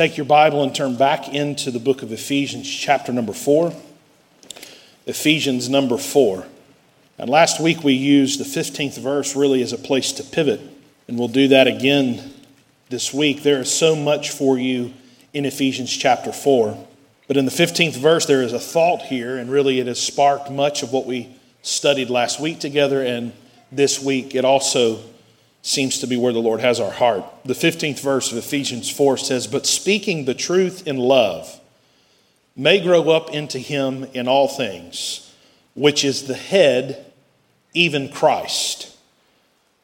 take your Bible and turn back into the book of Ephesians, chapter number four. Ephesians number four. And last week we used the 15th verse really as a place to pivot, and we'll do that again this week. There is so much for you in Ephesians chapter 4. But in the 15th verse, there is a thought here, and really it has sparked much of what we studied last week together. And this week, it also seems to be where the Lord has our heart. The 15th verse of Ephesians 4 says, But speaking the truth in love may grow up into him in all things, which is the head, even Christ.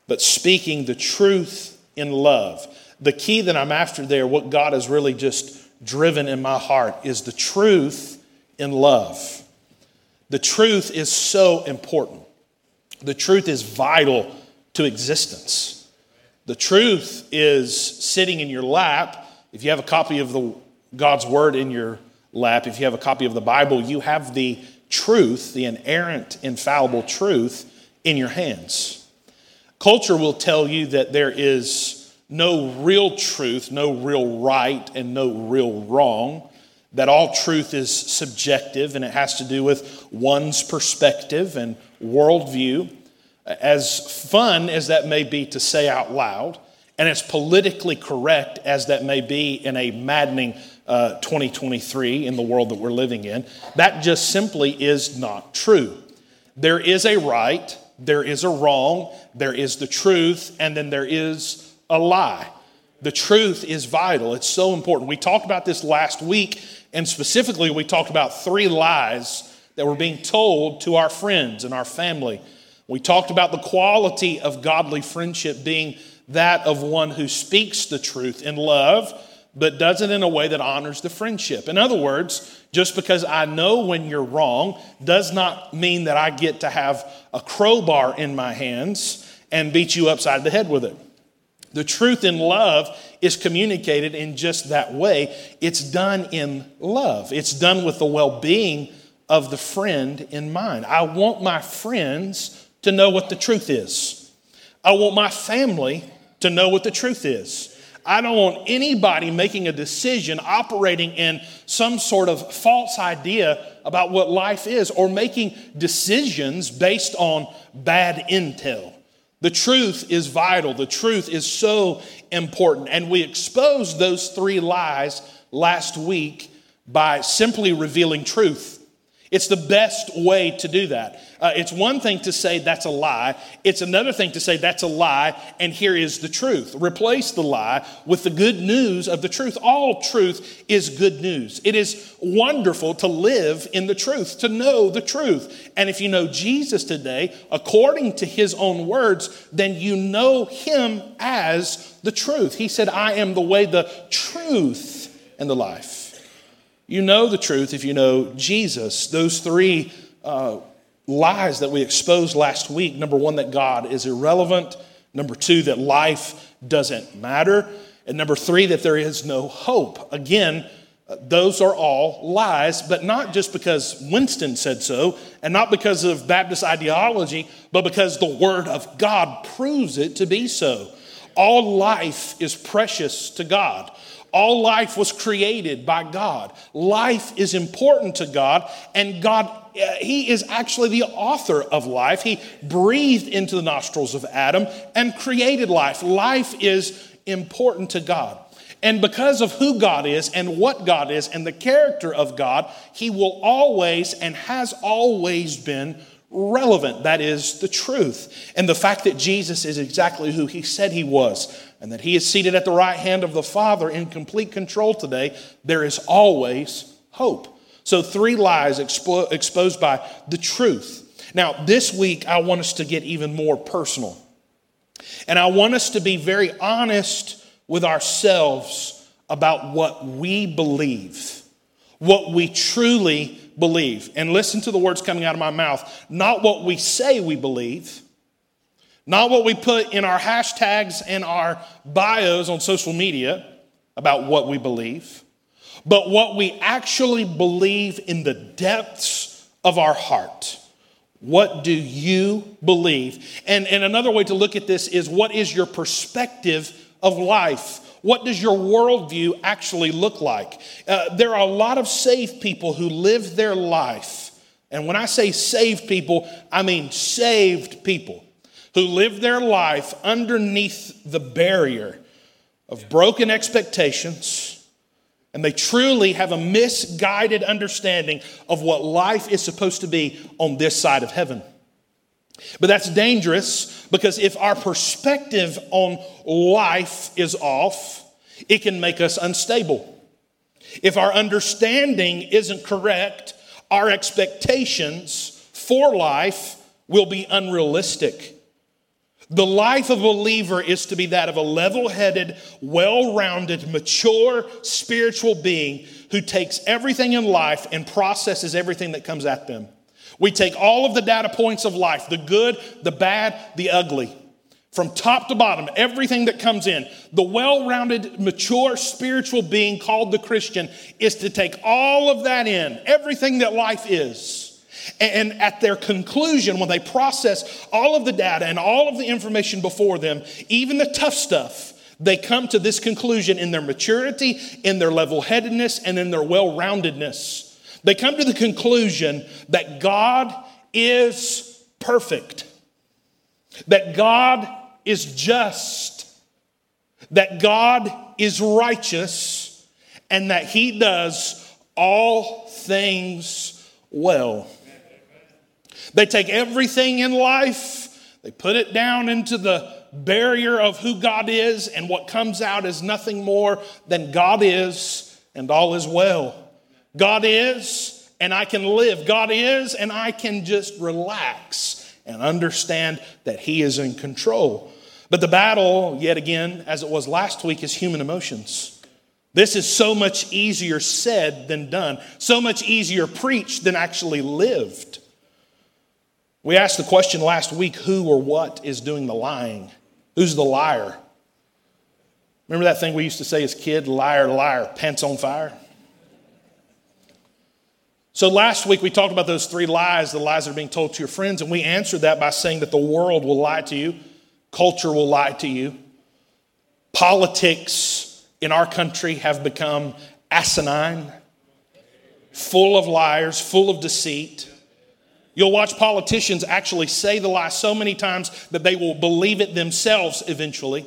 But speaking the truth in love. The key that I'm after there, what God has really just driven in my heart is the truth in love. The truth is so important. The truth is vital to existence. The truth is sitting in your lap. If you have a copy of the God's word in your lap, if you have a copy of the Bible, you have the truth, the inerrant, infallible truth in your hands. Culture will tell you that there is no real truth, no real right, and no real wrong. That all truth is subjective and it has to do with one's perspective and worldview. As fun as that may be to say out loud, and as politically correct as that may be in a maddening uh, 2023 in the world that we're living in, that just simply is not true. There is a right, there is a wrong, there is the truth, and then there is a lie. The truth is vital. It's so important. We talked about this last week, and specifically, we talked about three lies that were being told to our friends and our family. We talked about the quality of godly friendship being that of one who speaks the truth in love, but does it in a way that honors the friendship. In other words, just because I know when you're wrong does not mean that I get to have a crowbar in my hands and beat you upside the head with it. The truth in love is communicated in just that way. It's done in love, it's done with the well being of the friend in mind. I want my friends to know what the truth is, I want my family to know what the truth is. I don't want anybody making a decision operating in some sort of false idea about what life is or making decisions based on bad intel. The truth is vital. The truth is so important. And we exposed those three lies last week by simply revealing truth. It's the best way to do that. Uh, it's one thing to say that's a lie, it's another thing to say that's a lie, and here is the truth. Replace the lie with the good news of the truth. All truth is good news. It is wonderful to live in the truth, to know the truth. And if you know Jesus today, according to his own words, then you know him as the truth. He said, I am the way, the truth, and the life. You know the truth if you know Jesus. Those three uh, lies that we exposed last week number one, that God is irrelevant. Number two, that life doesn't matter. And number three, that there is no hope. Again, uh, those are all lies, but not just because Winston said so, and not because of Baptist ideology, but because the Word of God proves it to be so. All life is precious to God. All life was created by God. Life is important to God, and God, uh, He is actually the author of life. He breathed into the nostrils of Adam and created life. Life is important to God. And because of who God is and what God is and the character of God, He will always and has always been relevant. That is the truth. And the fact that Jesus is exactly who He said He was and that he is seated at the right hand of the Father in complete control today, there is always hope. So, three lies expo- exposed by the truth. Now, this week, I want us to get even more personal. And I want us to be very honest with ourselves about what we believe, what we truly believe. And listen to the words coming out of my mouth not what we say we believe not what we put in our hashtags and our bios on social media about what we believe, but what we actually believe in the depths of our heart. What do you believe? And, and another way to look at this is what is your perspective of life? What does your worldview actually look like? Uh, there are a lot of saved people who live their life. And when I say saved people, I mean saved people who live their life underneath the barrier of broken expectations, and they truly have a misguided understanding of what life is supposed to be on this side of heaven. But that's dangerous because if our perspective on life is off, it can make us unstable. If our understanding isn't correct, our expectations for life will be unrealistic. The life of a believer is to be that of a level headed, well rounded, mature spiritual being who takes everything in life and processes everything that comes at them. We take all of the data points of life the good, the bad, the ugly. From top to bottom, everything that comes in, the well rounded, mature spiritual being called the Christian is to take all of that in, everything that life is. And at their conclusion, when they process all of the data and all of the information before them, even the tough stuff, they come to this conclusion in their maturity, in their level headedness, and in their well roundedness. They come to the conclusion that God is perfect, that God is just, that God is righteous, and that He does all things well. They take everything in life, they put it down into the barrier of who God is, and what comes out is nothing more than God is, and all is well. God is, and I can live. God is, and I can just relax and understand that He is in control. But the battle, yet again, as it was last week, is human emotions. This is so much easier said than done, so much easier preached than actually lived. We asked the question last week who or what is doing the lying? Who's the liar? Remember that thing we used to say as kid, liar, liar, pants on fire? So last week we talked about those three lies, the lies that are being told to your friends, and we answered that by saying that the world will lie to you, culture will lie to you, politics in our country have become asinine, full of liars, full of deceit. You'll watch politicians actually say the lie so many times that they will believe it themselves eventually.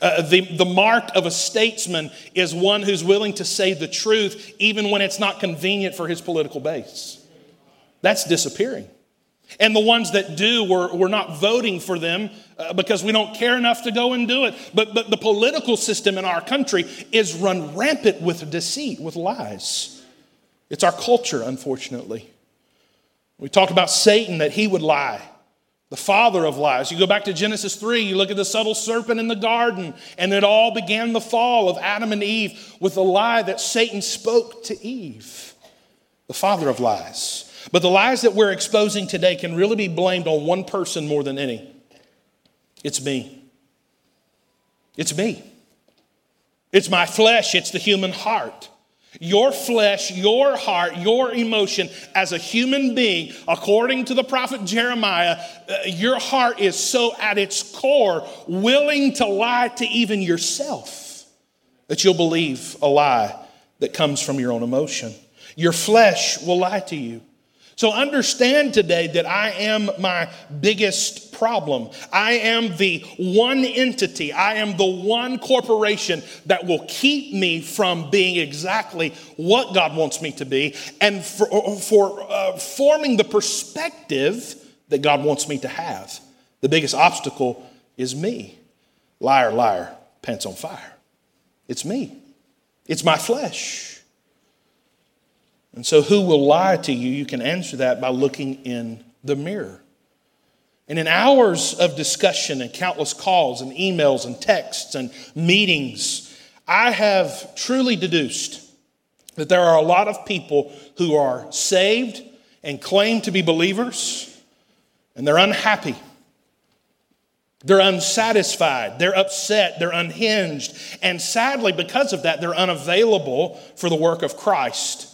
Uh, the, the mark of a statesman is one who's willing to say the truth even when it's not convenient for his political base. That's disappearing. And the ones that do, we're, we're not voting for them uh, because we don't care enough to go and do it. But, but the political system in our country is run rampant with deceit, with lies. It's our culture, unfortunately. We talked about Satan, that he would lie the father of lies. You go back to Genesis 3, you look at the subtle serpent in the garden, and it all began the fall of Adam and Eve with the lie that Satan spoke to Eve, the father of lies. But the lies that we're exposing today can really be blamed on one person more than any it's me. It's me. It's my flesh, it's the human heart. Your flesh, your heart, your emotion as a human being, according to the prophet Jeremiah, uh, your heart is so at its core willing to lie to even yourself that you'll believe a lie that comes from your own emotion. Your flesh will lie to you. So understand today that I am my biggest problem. I am the one entity, I am the one corporation that will keep me from being exactly what God wants me to be and for, for uh, forming the perspective that God wants me to have. The biggest obstacle is me. Liar, liar, pants on fire. It's me, it's my flesh. And so, who will lie to you? You can answer that by looking in the mirror. And in hours of discussion and countless calls and emails and texts and meetings, I have truly deduced that there are a lot of people who are saved and claim to be believers, and they're unhappy. They're unsatisfied, they're upset, they're unhinged, and sadly, because of that, they're unavailable for the work of Christ.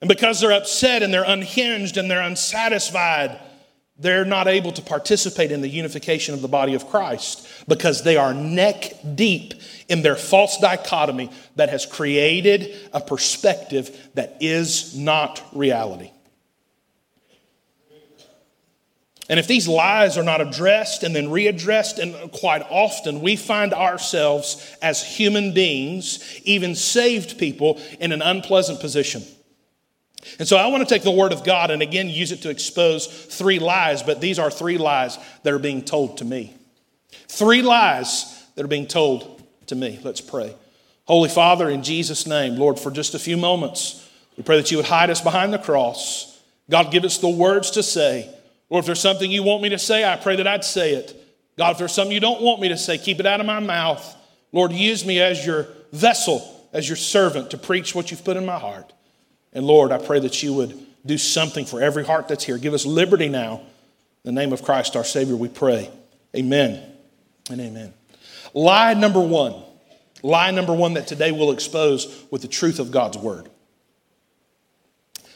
And because they're upset and they're unhinged and they're unsatisfied, they're not able to participate in the unification of the body of Christ because they are neck deep in their false dichotomy that has created a perspective that is not reality. And if these lies are not addressed and then readdressed, and quite often we find ourselves as human beings, even saved people, in an unpleasant position. And so I want to take the Word of God and again use it to expose three lies, but these are three lies that are being told to me. Three lies that are being told to me. Let's pray. Holy Father, in Jesus' name, Lord, for just a few moments, we pray that you would hide us behind the cross. God, give us the words to say. Lord, if there's something you want me to say, I pray that I'd say it. God, if there's something you don't want me to say, keep it out of my mouth. Lord, use me as your vessel, as your servant to preach what you've put in my heart. And Lord, I pray that you would do something for every heart that's here. Give us liberty now. In the name of Christ our Savior, we pray. Amen and amen. Lie number one. Lie number one that today we'll expose with the truth of God's word.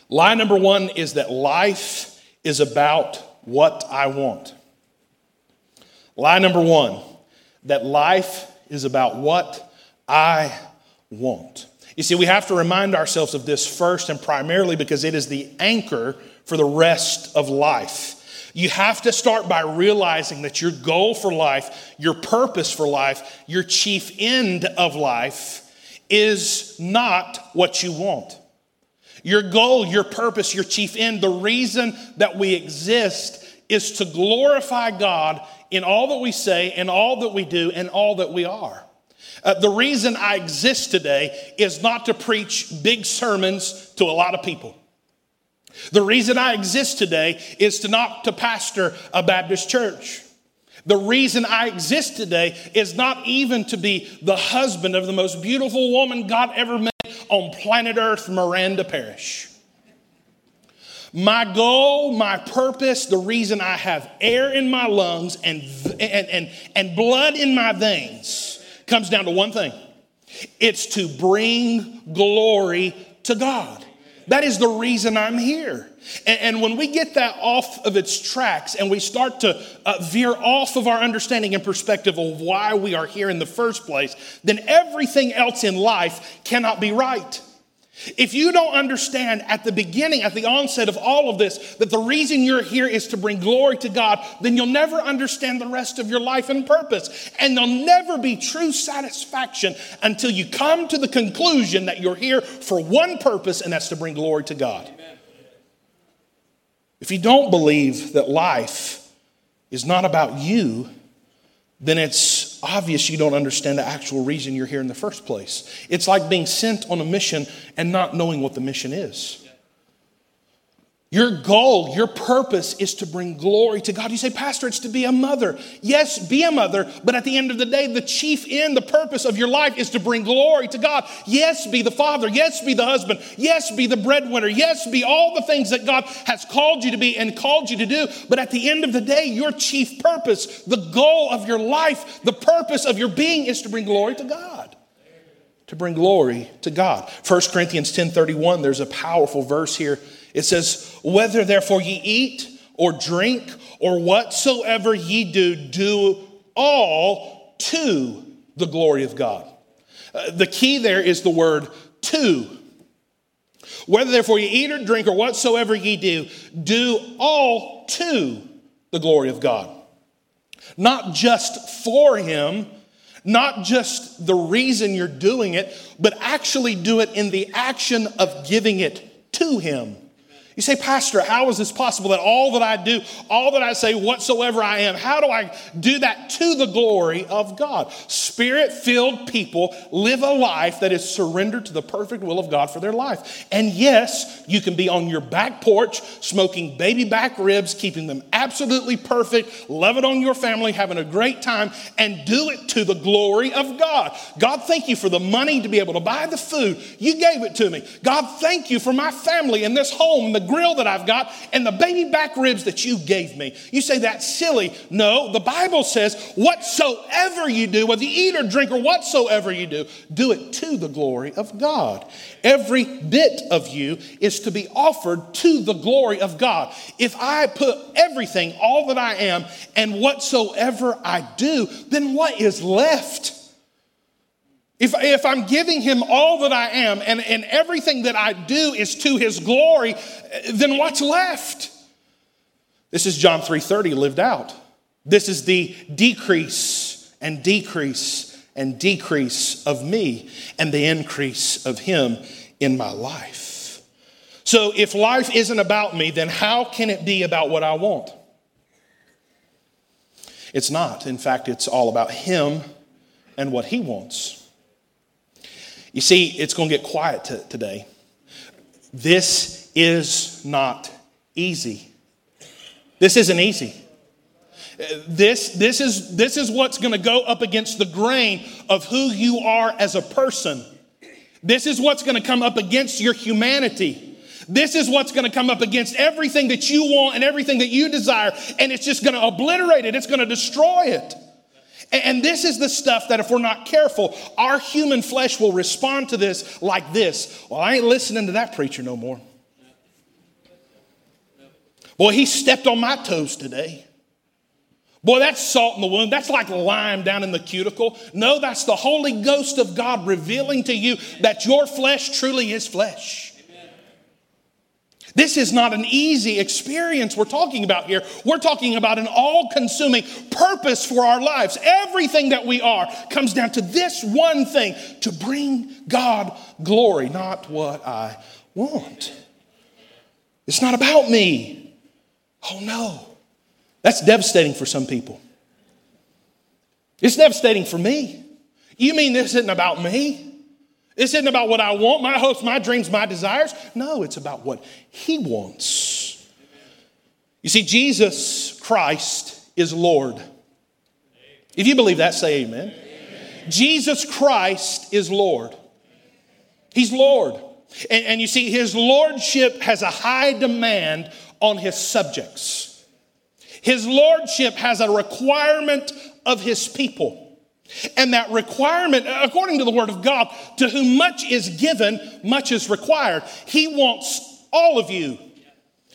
Lie number one is that life is about what I want. Lie number one that life is about what I want. You see, we have to remind ourselves of this first and primarily because it is the anchor for the rest of life. You have to start by realizing that your goal for life, your purpose for life, your chief end of life is not what you want. Your goal, your purpose, your chief end, the reason that we exist is to glorify God in all that we say, and all that we do, and all that we are. Uh, the reason I exist today is not to preach big sermons to a lot of people. The reason I exist today is to not to pastor a Baptist church. The reason I exist today is not even to be the husband of the most beautiful woman God ever made on planet Earth, Miranda Parrish. My goal, my purpose, the reason I have air in my lungs and, and, and, and blood in my veins comes down to one thing it's to bring glory to God. That is the reason I'm here. And, when we get that off of its tracks and we start to uh, veer off of our understanding and perspective of why we are here in the first place, then everything else in life cannot be right. If you don't understand at the beginning, at the onset of all of this, that the reason you're here is to bring glory to God, then you'll never understand the rest of your life and purpose. And there'll never be true satisfaction until you come to the conclusion that you're here for one purpose, and that's to bring glory to God. Amen. If you don't believe that life is not about you, then it's obvious you don't understand the actual reason you're here in the first place. It's like being sent on a mission and not knowing what the mission is. Your goal, your purpose is to bring glory to God. You say, Pastor, it's to be a mother. Yes, be a mother, but at the end of the day, the chief end, the purpose of your life is to bring glory to God. Yes, be the father. Yes, be the husband. Yes, be the breadwinner. Yes, be all the things that God has called you to be and called you to do. But at the end of the day, your chief purpose, the goal of your life, the purpose of your being is to bring glory to God to bring glory to God. 1 Corinthians 10:31 there's a powerful verse here it says, Whether therefore ye eat or drink or whatsoever ye do, do all to the glory of God. Uh, the key there is the word to. Whether therefore ye eat or drink or whatsoever ye do, do all to the glory of God. Not just for Him, not just the reason you're doing it, but actually do it in the action of giving it to Him. You say, Pastor, how is this possible that all that I do, all that I say, whatsoever I am, how do I do that to the glory of God? Spirit filled people live a life that is surrendered to the perfect will of God for their life. And yes, you can be on your back porch smoking baby back ribs, keeping them absolutely perfect, loving on your family, having a great time, and do it to the glory of God. God, thank you for the money to be able to buy the food. You gave it to me. God, thank you for my family and this home the grill that I've got and the baby back ribs that you gave me. You say that's silly. No, the Bible says, whatsoever you do, whether you eat or drink or whatsoever you do, do it to the glory of God. Every bit of you is to be offered to the glory of God. If I put everything, all that I am, and whatsoever I do, then what is left? If, if I'm giving him all that I am and, and everything that I do is to his glory, then what's left? This is John 3:30 lived out. This is the decrease and decrease and decrease of me and the increase of him in my life. So if life isn't about me, then how can it be about what I want? It's not. In fact, it's all about him and what he wants. You see, it's going to get quiet t- today. This is not easy. This isn't easy. This, this, is, this is what's going to go up against the grain of who you are as a person. This is what's going to come up against your humanity. This is what's going to come up against everything that you want and everything that you desire, and it's just going to obliterate it. It's going to destroy it. And this is the stuff that if we're not careful, our human flesh will respond to this like this. Well, I ain't listening to that preacher no more. Boy, he stepped on my toes today. Boy, that's salt in the wound. That's like lime down in the cuticle. No, that's the Holy Ghost of God revealing to you that your flesh truly is flesh. This is not an easy experience we're talking about here. We're talking about an all consuming purpose for our lives. Everything that we are comes down to this one thing to bring God glory, not what I want. It's not about me. Oh no. That's devastating for some people. It's devastating for me. You mean this isn't about me? This isn't about what I want, my hopes, my dreams, my desires. No, it's about what He wants. You see, Jesus Christ is Lord. If you believe that, say amen. amen. Jesus Christ is Lord. He's Lord. And, and you see, His Lordship has a high demand on His subjects. His Lordship has a requirement of His people. And that requirement, according to the Word of God, to whom much is given, much is required. He wants all of you.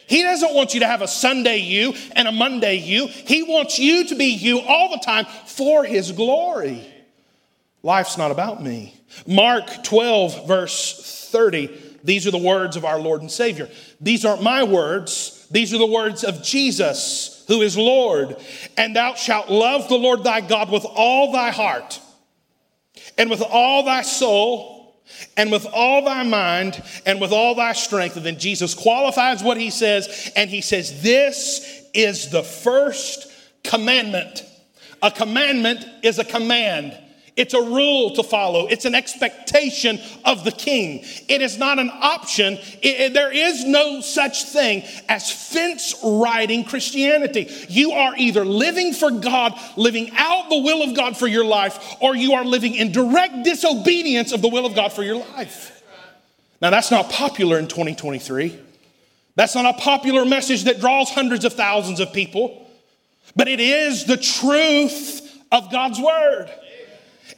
He doesn't want you to have a Sunday you and a Monday you. He wants you to be you all the time for His glory. Life's not about me. Mark 12, verse 30, these are the words of our Lord and Savior. These aren't my words, these are the words of Jesus who is Lord, and thou shalt love the Lord thy God with all thy heart, and with all thy soul, and with all thy mind, and with all thy strength. And then Jesus qualifies what he says, and he says, This is the first commandment. A commandment is a command. It's a rule to follow. It's an expectation of the king. It is not an option. It, there is no such thing as fence riding Christianity. You are either living for God, living out the will of God for your life, or you are living in direct disobedience of the will of God for your life. Now, that's not popular in 2023. That's not a popular message that draws hundreds of thousands of people, but it is the truth of God's word.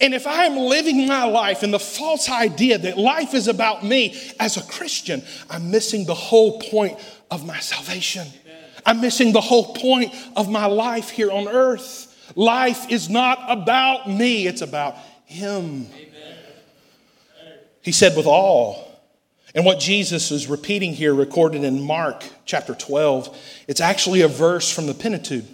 And if I'm living my life in the false idea that life is about me as a Christian, I'm missing the whole point of my salvation. I'm missing the whole point of my life here on earth. Life is not about me, it's about Him. He said, with all. And what Jesus is repeating here, recorded in Mark chapter 12, it's actually a verse from the Pentateuch.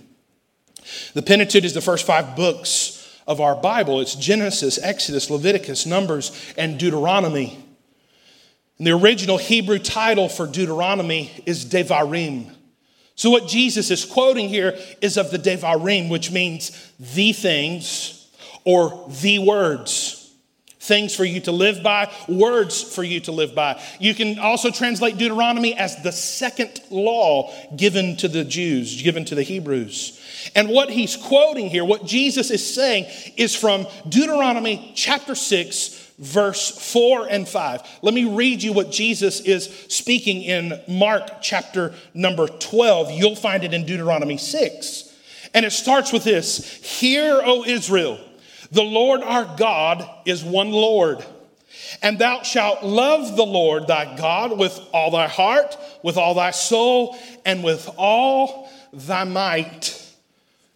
The Pentateuch is the first five books of our Bible. It's Genesis, Exodus, Leviticus, Numbers, and Deuteronomy. And the original Hebrew title for Deuteronomy is Devarim. So, what Jesus is quoting here is of the Devarim, which means the things or the words. Things for you to live by, words for you to live by. You can also translate Deuteronomy as the second law given to the Jews, given to the Hebrews. And what he's quoting here, what Jesus is saying, is from Deuteronomy chapter 6, verse 4 and 5. Let me read you what Jesus is speaking in Mark chapter number 12. You'll find it in Deuteronomy 6. And it starts with this Hear, O Israel, the Lord our God is one Lord. And thou shalt love the Lord thy God with all thy heart, with all thy soul, and with all thy might.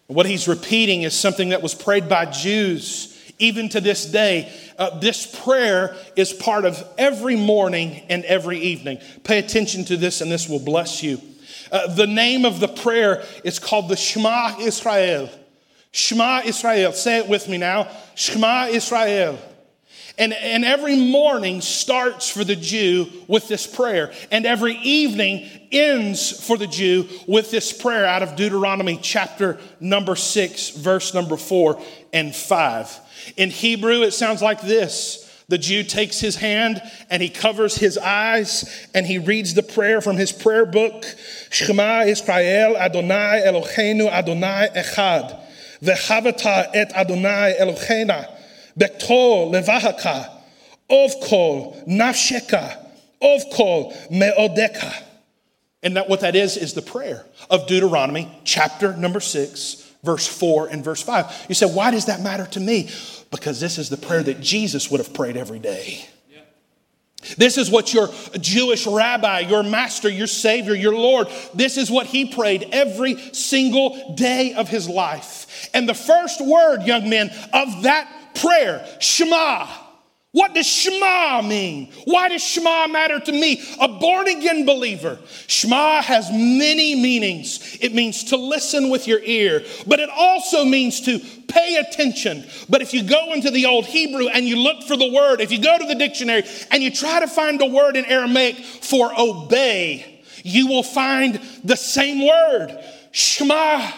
What he's repeating is something that was prayed by Jews even to this day. Uh, this prayer is part of every morning and every evening. Pay attention to this, and this will bless you. Uh, the name of the prayer is called the Shema Israel. Shema Israel. Say it with me now. Shema Israel. And, and every morning starts for the Jew with this prayer. And every evening ends for the Jew with this prayer out of Deuteronomy chapter number six, verse number four and five. In Hebrew, it sounds like this. The Jew takes his hand and he covers his eyes and he reads the prayer from his prayer book Shema Israel Adonai Eloheinu Adonai Echad. V'chavata et Adonai Eloheina. Bektol levahaka. Of kol nafsheka. Of kol meodeka. And that what that is is the prayer of Deuteronomy chapter number six, verse four and verse five. You say, why does that matter to me? Because this is the prayer that Jesus would have prayed every day. This is what your Jewish rabbi, your master, your savior, your Lord, this is what he prayed every single day of his life. And the first word, young men, of that prayer, Shema. What does Shema mean? Why does Shema matter to me, a born again believer? Shema has many meanings. It means to listen with your ear, but it also means to pay attention. But if you go into the old Hebrew and you look for the word, if you go to the dictionary and you try to find a word in Aramaic for obey, you will find the same word, Shema.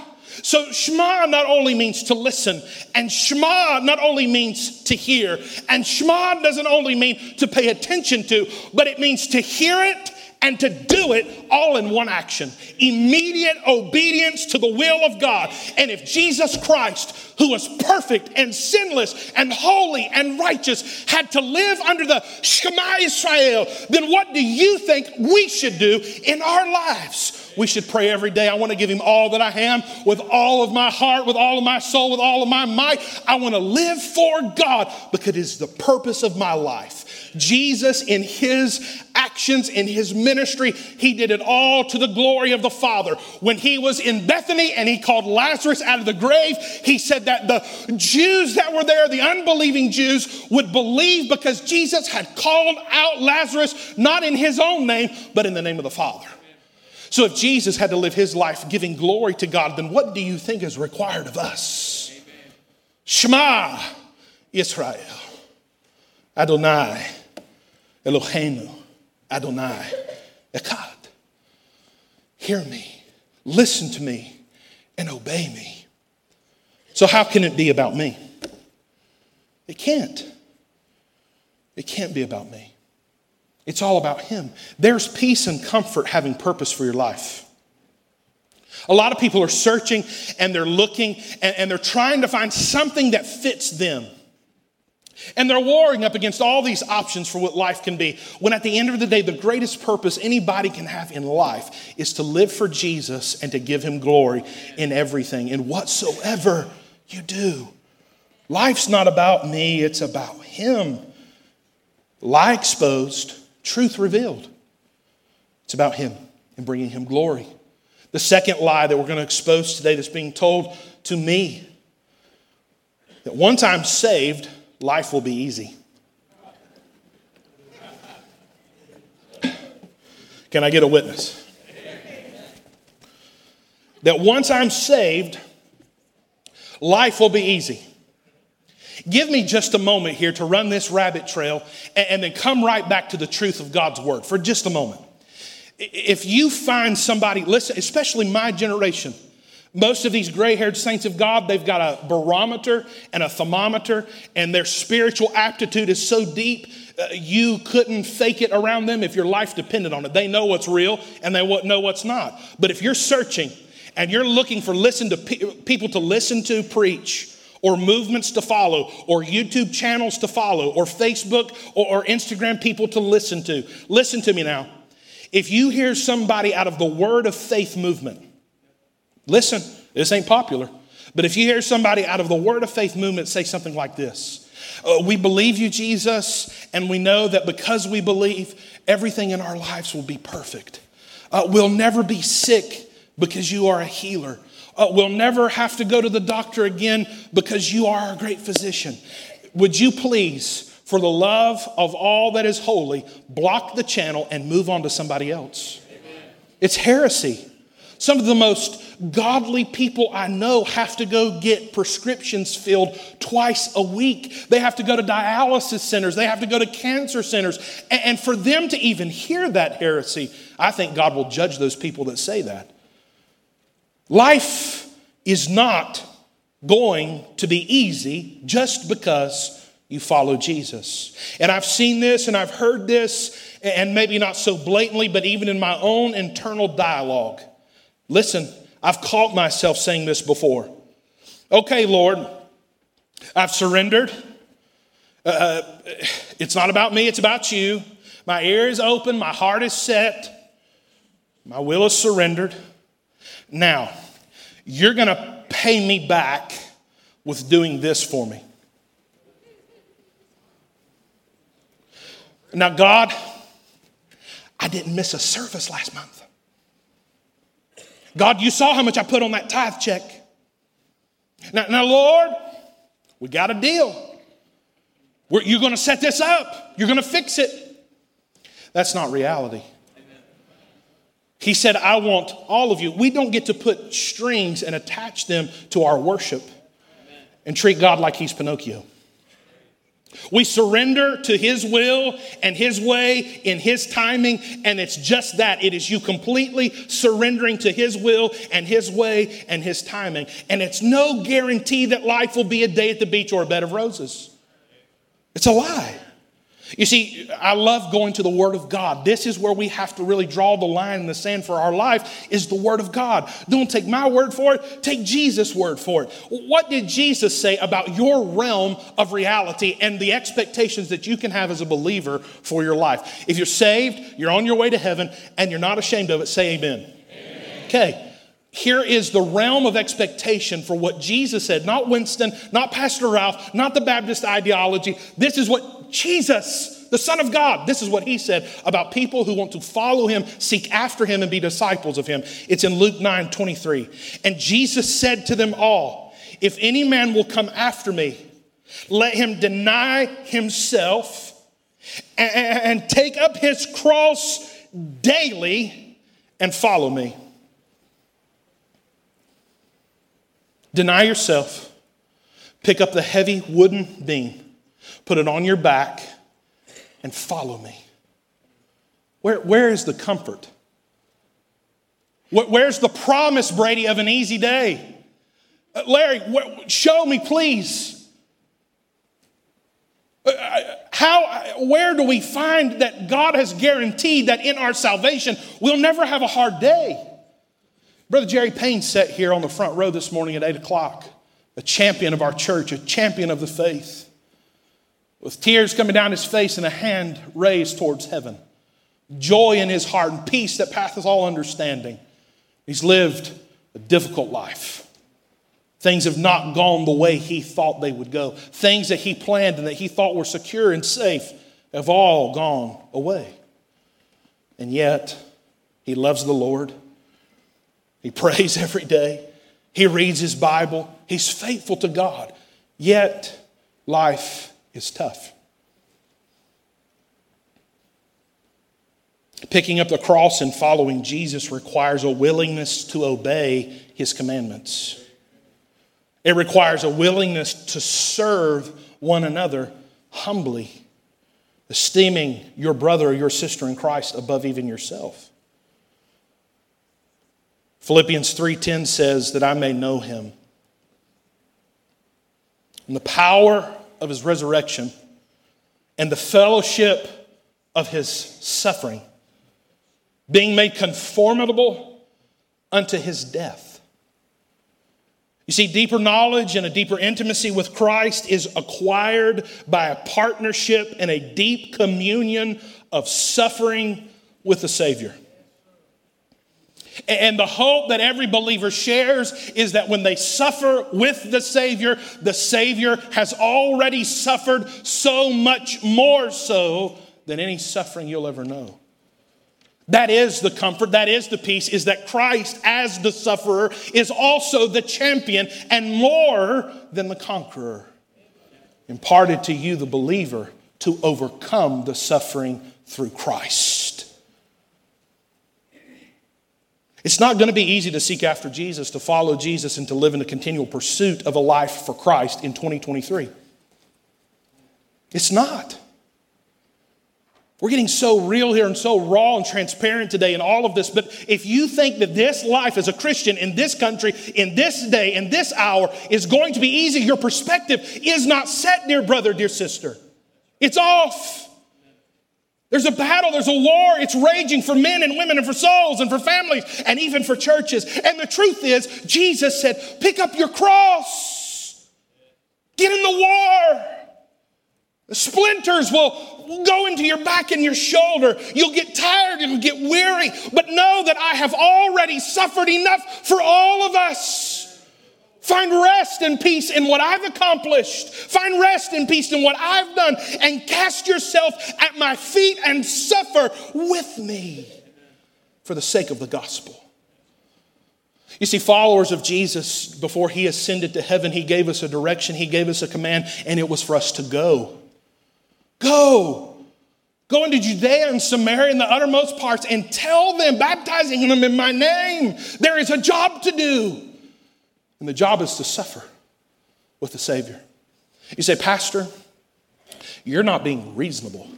So Shema not only means to listen, and Shema not only means to hear, and Shema doesn't only mean to pay attention to, but it means to hear it and to do it all in one action. Immediate obedience to the will of God. And if Jesus Christ, who was perfect and sinless and holy and righteous, had to live under the Shema Israel, then what do you think we should do in our lives? We should pray every day. I want to give him all that I am with all of my heart, with all of my soul, with all of my might. I want to live for God because it is the purpose of my life. Jesus, in his actions, in his ministry, he did it all to the glory of the Father. When he was in Bethany and he called Lazarus out of the grave, he said that the Jews that were there, the unbelieving Jews, would believe because Jesus had called out Lazarus not in his own name, but in the name of the Father. So if Jesus had to live his life giving glory to God, then what do you think is required of us? Shema Israel. Adonai Eloheinu. Adonai Echad. Hear me, listen to me, and obey me. So, how can it be about me? It can't. It can't be about me. It's all about Him. There's peace and comfort having purpose for your life. A lot of people are searching and they're looking and, and, they're trying to find something that fits them. And they're warring up against all these options for what life can be. When at the end of the day, the greatest purpose anybody can have in life is to live for Jesus and to give Him glory in everything, in whatsoever you do. Life's not about me, it's about Him. Lie exposed, Truth revealed. It's about Him and bringing Him glory. The second lie that we're going to expose today that's being told to me that one time saved, life will be easy. Can I get a witness? That once I'm saved, life will be easy. Give me just a moment here to run this rabbit trail and, and then come right back to the truth of God's word for just a moment. If you find somebody, listen, especially my generation, most of these gray haired saints of God, they've got a barometer and a thermometer, and their spiritual aptitude is so deep, uh, you couldn't fake it around them if your life depended on it. They know what's real and they know what's not. But if you're searching and you're looking for listen to pe- people to listen to preach, or movements to follow, or YouTube channels to follow, or Facebook or, or, Instagram people to listen to. Listen to me now. If you hear somebody out of the word of faith movement, listen, this ain't popular, but if you hear somebody out of the word of faith movement say something like this, uh, we believe you, Jesus, and we know that because we believe, everything in our lives will be perfect. Uh, we'll never be sick because you are a healer. Uh, we'll never have to go to the doctor again because you are a great physician. Would you please, for the love of all that is holy, block the channel and move on to somebody else? Amen. It's heresy. Some of the most godly people I know have to go get prescriptions filled twice a week. They have to go to dialysis centers, they have to go to cancer centers. And for them to even hear that heresy, I think God will judge those people that say that. Life is not going to be easy just because you follow Jesus. And I've seen this and I've heard this, and maybe not so blatantly, but even in my own internal dialogue. Listen, I've caught myself saying this before. Okay, Lord, I've surrendered. Uh, uh it's not about me, it's about you. My ear is open, my heart is set, my will is surrendered. Now, you're going to pay me back with doing this for me. Now, God, I didn't miss a service last month. God, you saw how much I put on that tithe check. Now, now Lord, we got a deal. We're, you're going to set this up, you're going to fix it. That's not reality. He said, I want all of you. We don't get to put strings and attach them to our worship and treat God like he's Pinocchio. We surrender to His will and His way in His timing, and it's just that. It is you completely surrendering to His will and His way and His timing. And it's no guarantee that life will be a day at the beach or a bed of roses. It's a lie. You see, I love going to the Word of God. This is where we have to really draw the line in the sand for our life is the Word of God. Don't take my word for it, take Jesus' word for it. What did Jesus say about your realm of reality and the expectations that you can have as a believer for your life? If you're saved, you're on your way to heaven, and you're not ashamed of it, say amen. amen. Okay. Here is the realm of expectation for what Jesus said, not Winston, not Pastor Ralph, not the Baptist ideology. This is what Jesus, the Son of God, this is what he said about people who want to follow him, seek after him, and be disciples of him. It's in Luke 9 23. And Jesus said to them all, If any man will come after me, let him deny himself and take up his cross daily and follow me. Deny yourself, pick up the heavy wooden beam, put it on your back, and follow me. Where, where is the comfort? Where's the promise, Brady, of an easy day? Uh, Larry, show me, please. Uh, how, where do we find that God has guaranteed that in our salvation we'll never have a hard day? Brother Jerry Payne sat here on the front row this morning at 8 o'clock, a champion of our church, a champion of the faith, with tears coming down his face and a hand raised towards heaven, joy in his heart and peace that passeth all understanding. He's lived a difficult life. Things have not gone the way he thought they would go. Things that he planned and that he thought were secure and safe have all gone away. And yet, he loves the Lord. He prays every day. He reads his Bible. He's faithful to God. Yet, life is tough. Picking up the cross and following Jesus requires a willingness to obey his commandments. It requires a willingness to serve one another humbly, esteeming your brother or your sister in Christ above even yourself. Philippians 3:10 says that I may know him. And the power of his resurrection and the fellowship of his suffering, being made conformable unto his death. You see, deeper knowledge and a deeper intimacy with Christ is acquired by a partnership and a deep communion of suffering with the Savior. And the hope that every believer shares is that when they suffer with the Savior, the Savior has already suffered so much more so than any suffering you'll ever know. That is the comfort, that is the peace, is that Christ, as the sufferer, is also the champion and more than the conqueror. Imparted to you, the believer, to overcome the suffering through Christ. It's not going to be easy to seek after Jesus, to follow Jesus, and to live in a continual pursuit of a life for Christ in 2023. It's not. We're getting so real here and so raw and transparent today in all of this. But if you think that this life as a Christian in this country, in this day, in this hour is going to be easy, your perspective is not set, dear brother, dear sister. It's off. There's a battle, there's a war. It's raging for men and women and for souls and for families and even for churches. And the truth is, Jesus said, pick up your cross, get in the war. The splinters will go into your back and your shoulder. You'll get tired, you'll get weary, but know that I have already suffered enough for all of us. Find rest and peace in what I've accomplished. Find rest and peace in what I've done. And cast yourself at my feet and suffer with me for the sake of the gospel. You see, followers of Jesus, before he ascended to heaven, he gave us a direction, he gave us a command, and it was for us to go. Go. Go into Judea and Samaria and the uttermost parts and tell them, baptizing them in my name, there is a job to do. And the job is to suffer with the Savior. You say, Pastor, you're not being reasonable.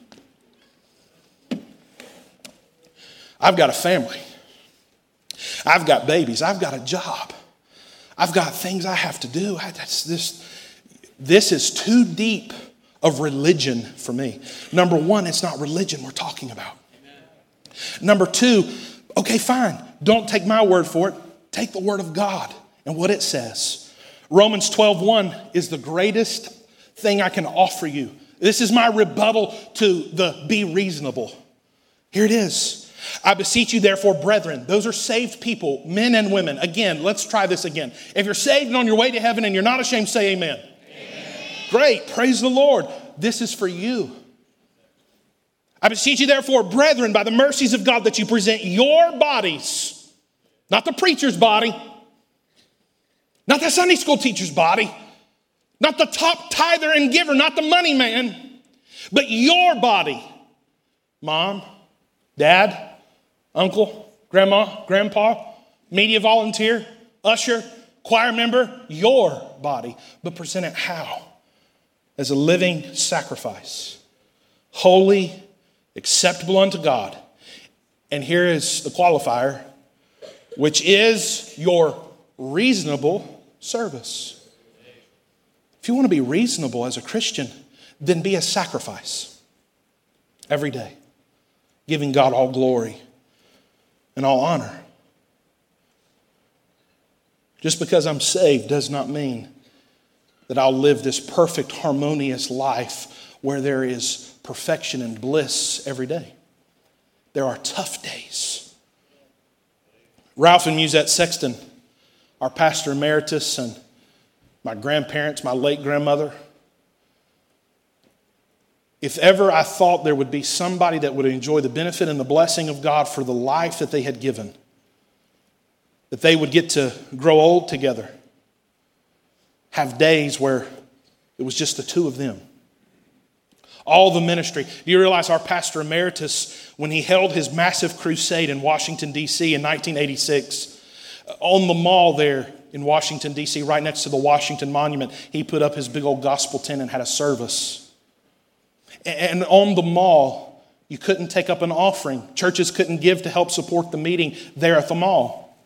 I've got a family. I've got babies. I've got a job. I've got things I have to do. I, this, this is too deep of religion for me. Number one, it's not religion we're talking about. Number two, okay, fine. Don't take my word for it. Take the word of God and what it says. Romans 12:1 is the greatest thing I can offer you. This is my rebuttal to the be reasonable. Here it is. I beseech you, therefore, brethren, those are saved people, men and women. Again, let's try this again. If you're saved and on your way to heaven and you're not ashamed, say amen. amen. Great, praise the Lord. This is for you. I beseech you, therefore, brethren, by the mercies of God, that you present your bodies, not the preacher's body, not the Sunday school teacher's body, not the top tither and giver, not the money man, but your body. Mom, dad, uncle, grandma, grandpa, media volunteer, usher, choir member, your body. But present it how? As a living sacrifice, holy, acceptable unto God. And here is the qualifier, which is your reasonable service. If you want to be reasonable as a Christian, then be a sacrifice every day, giving God all glory and all honor. Just because I'm saved does not mean that I'll live this perfect, harmonious life where there is perfection and bliss every day. There are tough days. Ralph and Musette Sexton our pastor emeritus and my grandparents, my late grandmother. If ever I thought there would be somebody that would enjoy the benefit and the blessing of God for the life that they had given, that they would get to grow old together, have days where it was just the two of them. All the ministry. Do you realize our pastor emeritus, when he held his massive crusade in Washington, D.C. in 1986, on the mall there in Washington, D.C., right next to the Washington Monument, he put up his big old gospel tent and had a service. And on the mall, you couldn't take up an offering. Churches couldn't give to help support the meeting there at the mall.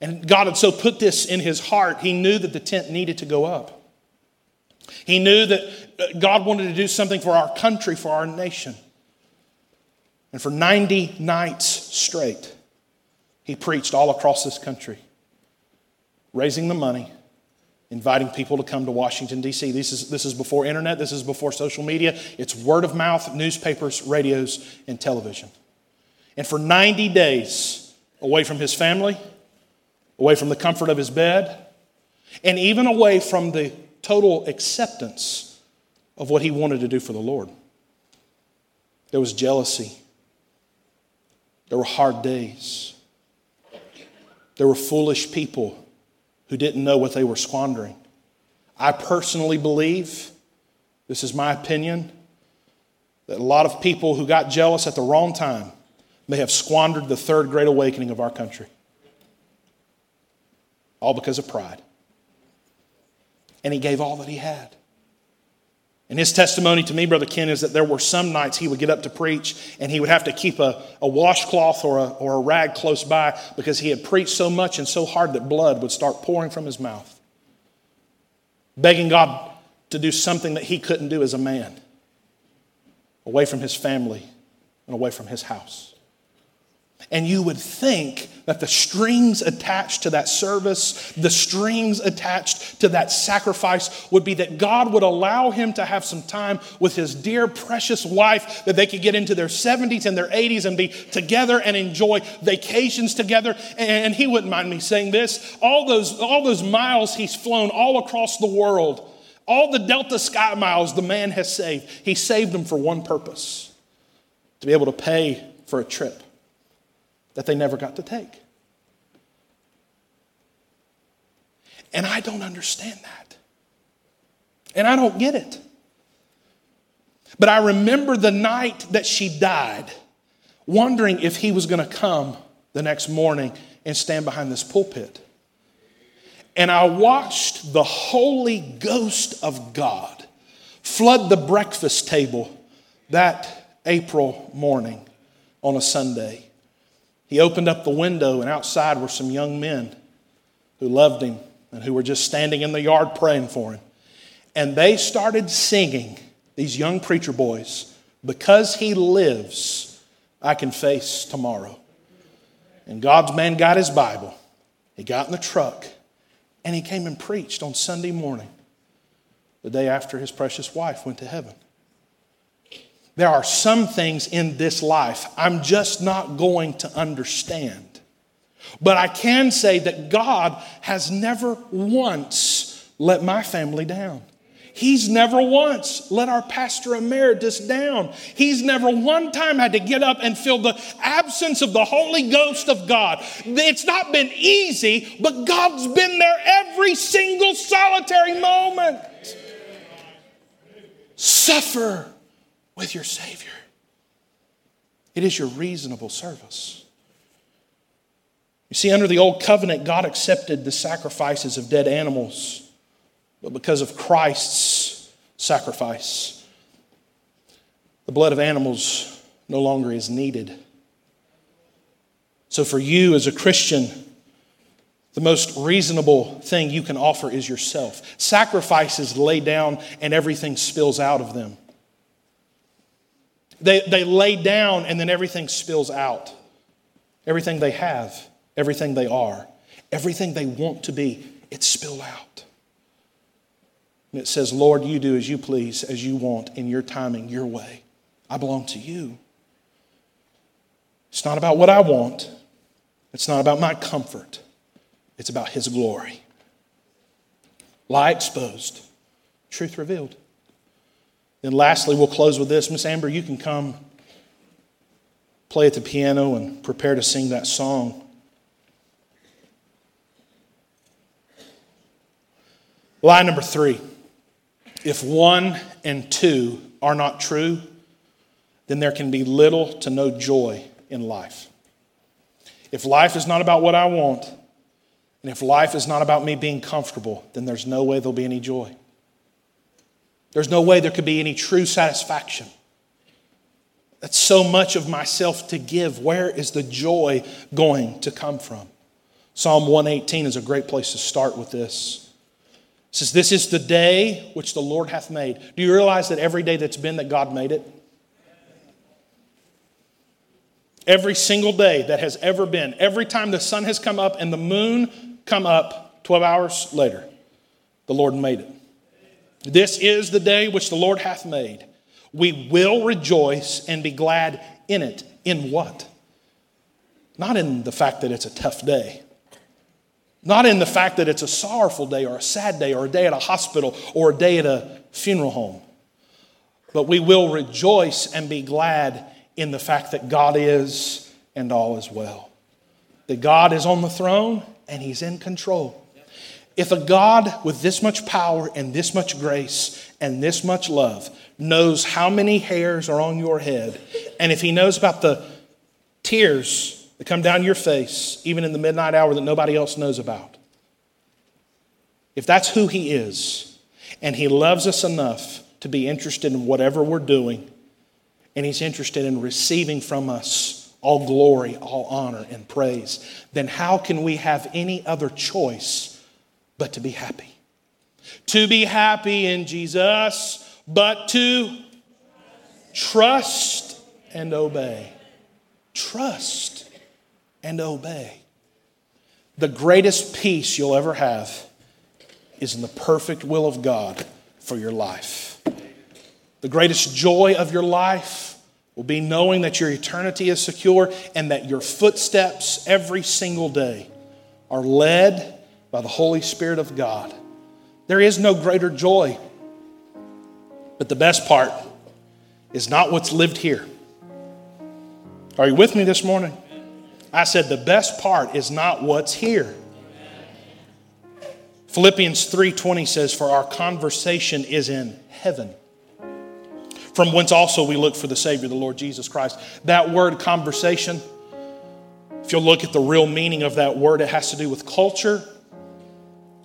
And God had so put this in his heart, he knew that the tent needed to go up. He knew that uh, God wanted to do something for our country, for our nation. And for 90 nights straight, he preached all across this country, raising the money, inviting people to come to Washington, D.C. This is, this is before internet, this is before social media. It's word of mouth, newspapers, radios, and television. And for 90 days, away from his family, away from the comfort of his bed, and even away from the total acceptance of what he wanted to do for the Lord. There was jealousy. There were hard days. There were foolish people who didn't know what they were squandering. I personally believe, this is my opinion, that a lot of people who got jealous at the wrong time may have squandered the third great awakening of our country. All because of pride. And he gave all that he had. And his testimony to me, Brother Ken, is that there were some nights he would get up to preach and he would have to keep a, a washcloth or a, or a rag close by because he had preached so much and so hard that blood would start pouring from his mouth. Begging God to do something that he couldn't do as a man, away from his family and away from his house. And you would think that the strings attached to that service, the strings attached to that sacrifice would be that God would allow him to have some time with his dear, precious wife, that they could get into their 70s and their 80s and be together and enjoy vacations together. And he wouldn't mind me saying this all those, all those miles he's flown all across the world, all the Delta Sky miles the man has saved, he saved them for one purpose to be able to pay for a trip that they never got to take. And I don't understand that. And I don't get it. But I remember the night that she died, wondering if he was going to come the next morning and stand behind this pulpit. And I watched the Holy Ghost of God flood the breakfast table that April morning on a Sunday. He opened up the window, and outside were some young men who loved him and who were just standing in the yard praying for him. And they started singing, these young preacher boys, Because he lives, I can face tomorrow. And God's man got his Bible. He got in the truck and he came and preached on Sunday morning, the day after his precious wife went to heaven. There are some things in this life I'm just not going to understand. But I can say that God has never once let my family down. He's never once let our pastor emeritus down. He's never one time had to get up and feel the absence of the Holy Ghost of God. It's not been easy, but God's been there every single solitary moment. Suffer with your Savior. It is your reasonable service. You see, under the old covenant, God accepted the sacrifices of dead animals, but because of Christ's sacrifice, the blood of animals no longer is needed. So, for you as a Christian, the most reasonable thing you can offer is yourself. Sacrifices lay down and everything spills out of them. They, they lay down and then everything spills out. Everything they have, everything they are, everything they want to be, it's spilled out. And it says, Lord, you do as you please, as you want, in your timing, your way. I belong to you. It's not about what I want, it's not about my comfort, it's about His glory. Lie exposed, truth revealed. Then, lastly, we'll close with this. Miss Amber, you can come play at the piano and prepare to sing that song. Lie number three if one and two are not true, then there can be little to no joy in life. If life is not about what I want, and if life is not about me being comfortable, then there's no way there'll be any joy. There's no way there could be any true satisfaction. That's so much of myself to give. Where is the joy going to come from? Psalm 118 is a great place to start with this. It says, This is the day which the Lord hath made. Do you realize that every day that's been that God made it? Every single day that has ever been, every time the sun has come up and the moon come up 12 hours later, the Lord made it. This is the day which the Lord hath made. We will rejoice and be glad in it. In what? Not in the fact that it's a tough day. Not in the fact that it's a sorrowful day or a sad day or a day at a hospital or a day at a funeral home. But we will rejoice and be glad in the fact that God is and all is well. That God is on the throne and He's in control. If a God with this much power and this much grace and this much love knows how many hairs are on your head, and if He knows about the tears that come down your face, even in the midnight hour that nobody else knows about. If that's who He is, and He loves us enough to be interested in whatever we're doing, and He's interested in receiving from us all glory, all honor, and praise, then how can we have any other choice but to be happy? To be happy in Jesus, but to trust and obey. Trust and obey. The greatest peace you'll ever have is in the perfect will of God for your life. The greatest joy of your life will be knowing that your eternity is secure and that your footsteps every single day are led by the Holy Spirit of God. There is no greater joy. But the best part is not what's lived here. Are you with me this morning? I said the best part is not what's here. Philippians 3:20 says for our conversation is in heaven. From whence also we look for the savior the Lord Jesus Christ. That word conversation if you'll look at the real meaning of that word it has to do with culture.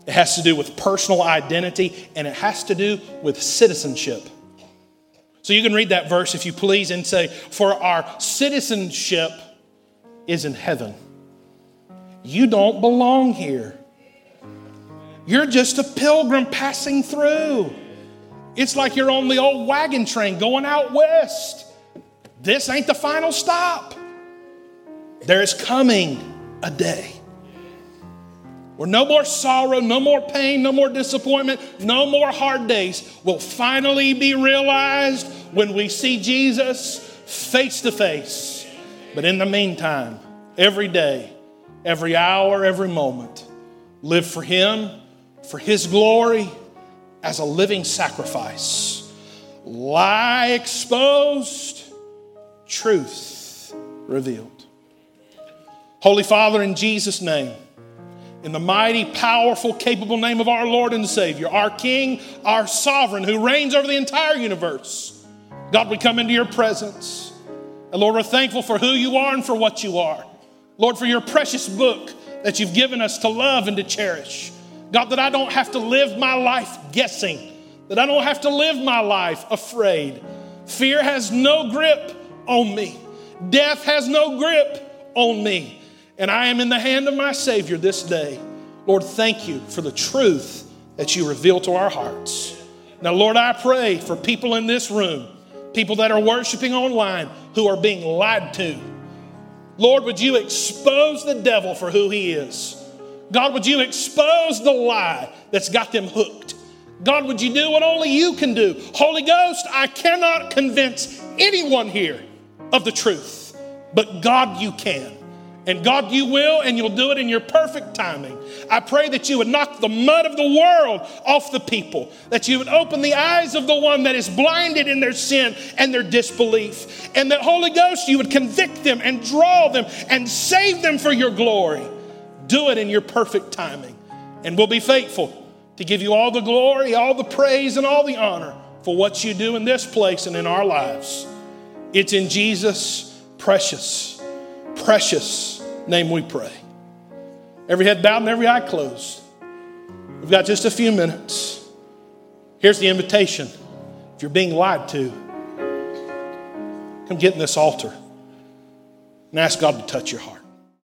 It has to do with personal identity and it has to do with citizenship. So you can read that verse if you please and say for our citizenship is in heaven. You don't belong here. You're just a pilgrim passing through. It's like you're on the old wagon train going out west. This ain't the final stop. There is coming a day where no more sorrow, no more pain, no more disappointment, no more hard days will finally be realized when we see Jesus face to face. But in the meantime, every day, every hour, every moment, live for Him, for His glory, as a living sacrifice. Lie exposed, truth revealed. Holy Father, in Jesus' name, in the mighty, powerful, capable name of our Lord and Savior, our King, our sovereign, who reigns over the entire universe, God, we come into your presence. And Lord, we're thankful for who you are and for what you are. Lord, for your precious book that you've given us to love and to cherish. God, that I don't have to live my life guessing, that I don't have to live my life afraid. Fear has no grip on me, death has no grip on me. And I am in the hand of my Savior this day. Lord, thank you for the truth that you reveal to our hearts. Now, Lord, I pray for people in this room people that are worshiping online who are being lied to. Lord, would you expose the devil for who he is? God, would you expose the lie that's got them hooked? God, would you do what only you can do? Holy Ghost, I cannot convince anyone here of the truth, but God, you can. And God, you will, and you'll do it in your perfect timing. I pray that you would knock the mud of the world off the people, that you would open the eyes of the one that is blinded in their sin and their disbelief, and that, Holy Ghost, you would convict them and draw them and save them for your glory. Do it in your perfect timing, and we'll be faithful to give you all the glory, all the praise, and all the honor for what you do in this place and in our lives. It's in Jesus' precious, precious, name we pray. Every head bowed and every eye closed. We've got just a few minutes. Here's the invitation. If you're being lied to, come get in this altar and ask God to touch your heart.